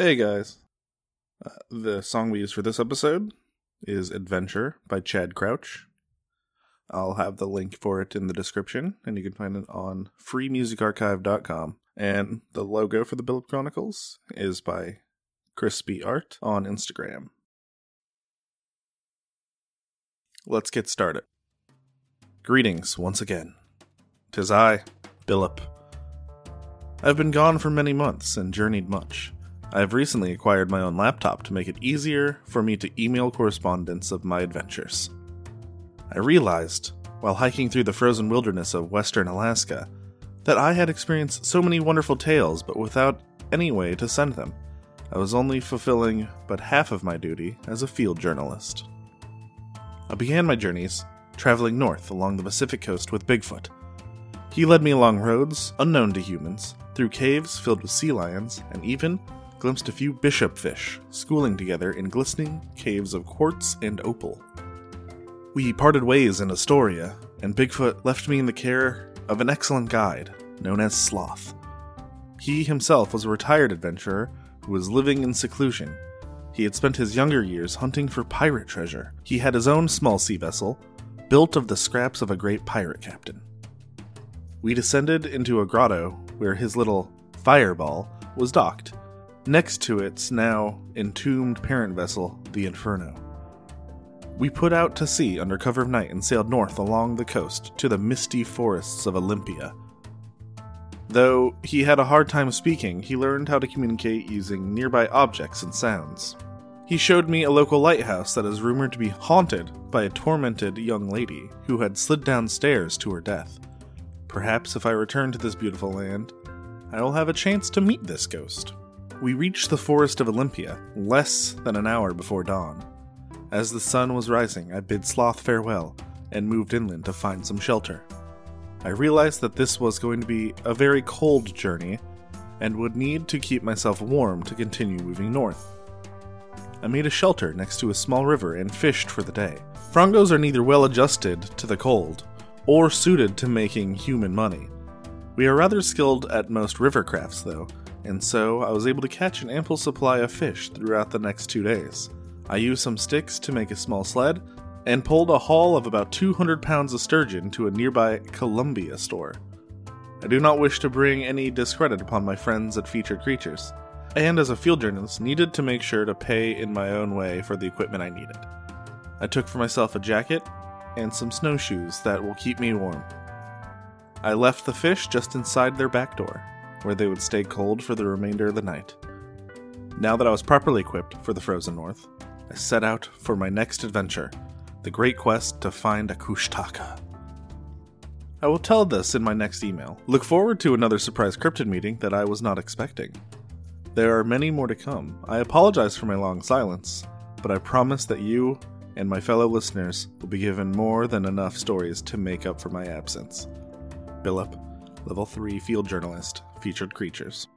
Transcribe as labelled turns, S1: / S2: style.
S1: Hey guys. Uh, the song we use for this episode is Adventure by Chad Crouch. I'll have the link for it in the description, and you can find it on freemusicarchive.com. And the logo for the Billup Chronicles is by Crispy Art on Instagram. Let's get started. Greetings once again. Tis I, Billup. I've been gone for many months and journeyed much. I have recently acquired my own laptop to make it easier for me to email correspondence of my adventures. I realized, while hiking through the frozen wilderness of western Alaska, that I had experienced so many wonderful tales but without any way to send them. I was only fulfilling but half of my duty as a field journalist. I began my journeys traveling north along the Pacific coast with Bigfoot. He led me along roads unknown to humans, through caves filled with sea lions, and even glimpsed a few bishop fish schooling together in glistening caves of quartz and opal. We parted ways in Astoria, and Bigfoot left me in the care of an excellent guide known as Sloth. He himself was a retired adventurer who was living in seclusion. He had spent his younger years hunting for pirate treasure. He had his own small sea vessel, built of the scraps of a great pirate captain. We descended into a grotto where his little fireball was docked, next to its now entombed parent vessel, the Inferno. We put out to sea under cover of night and sailed north along the coast to the misty forests of Olympia. Though he had a hard time speaking, he learned how to communicate using nearby objects and sounds. He showed me a local lighthouse that is rumored to be haunted by a tormented young lady who had slid downstairs to her death. Perhaps if I return to this beautiful land, I will have a chance to meet this ghost. We reached the forest of Olympia less than an hour before dawn. As the sun was rising, I bid Sloth farewell and moved inland to find some shelter. I realized that this was going to be a very cold journey and would need to keep myself warm to continue moving north. I made a shelter next to a small river and fished for the day. Frongos are neither well adjusted to the cold or suited to making human money. We are rather skilled at most river crafts, though, and so I was able to catch an ample supply of fish throughout the next two days. I used some sticks to make a small sled and pulled a haul of about 200 pounds of sturgeon to a nearby Columbia store. I do not wish to bring any discredit upon my friends at Featured Creatures, and as a field journalist, needed to make sure to pay in my own way for the equipment I needed. I took for myself a jacket and some snowshoes that will keep me warm. I left the fish just inside their back door, where they would stay cold for the remainder of the night. Now that I was properly equipped for the frozen north, I set out for my next adventure the great quest to find a Kushtaka. I will tell this in my next email. Look forward to another surprise cryptid meeting that I was not expecting. There are many more to come. I apologize for my long silence, but I promise that you and my fellow listeners will be given more than enough stories to make up for my absence. Billup, Level 3 Field Journalist, Featured Creatures.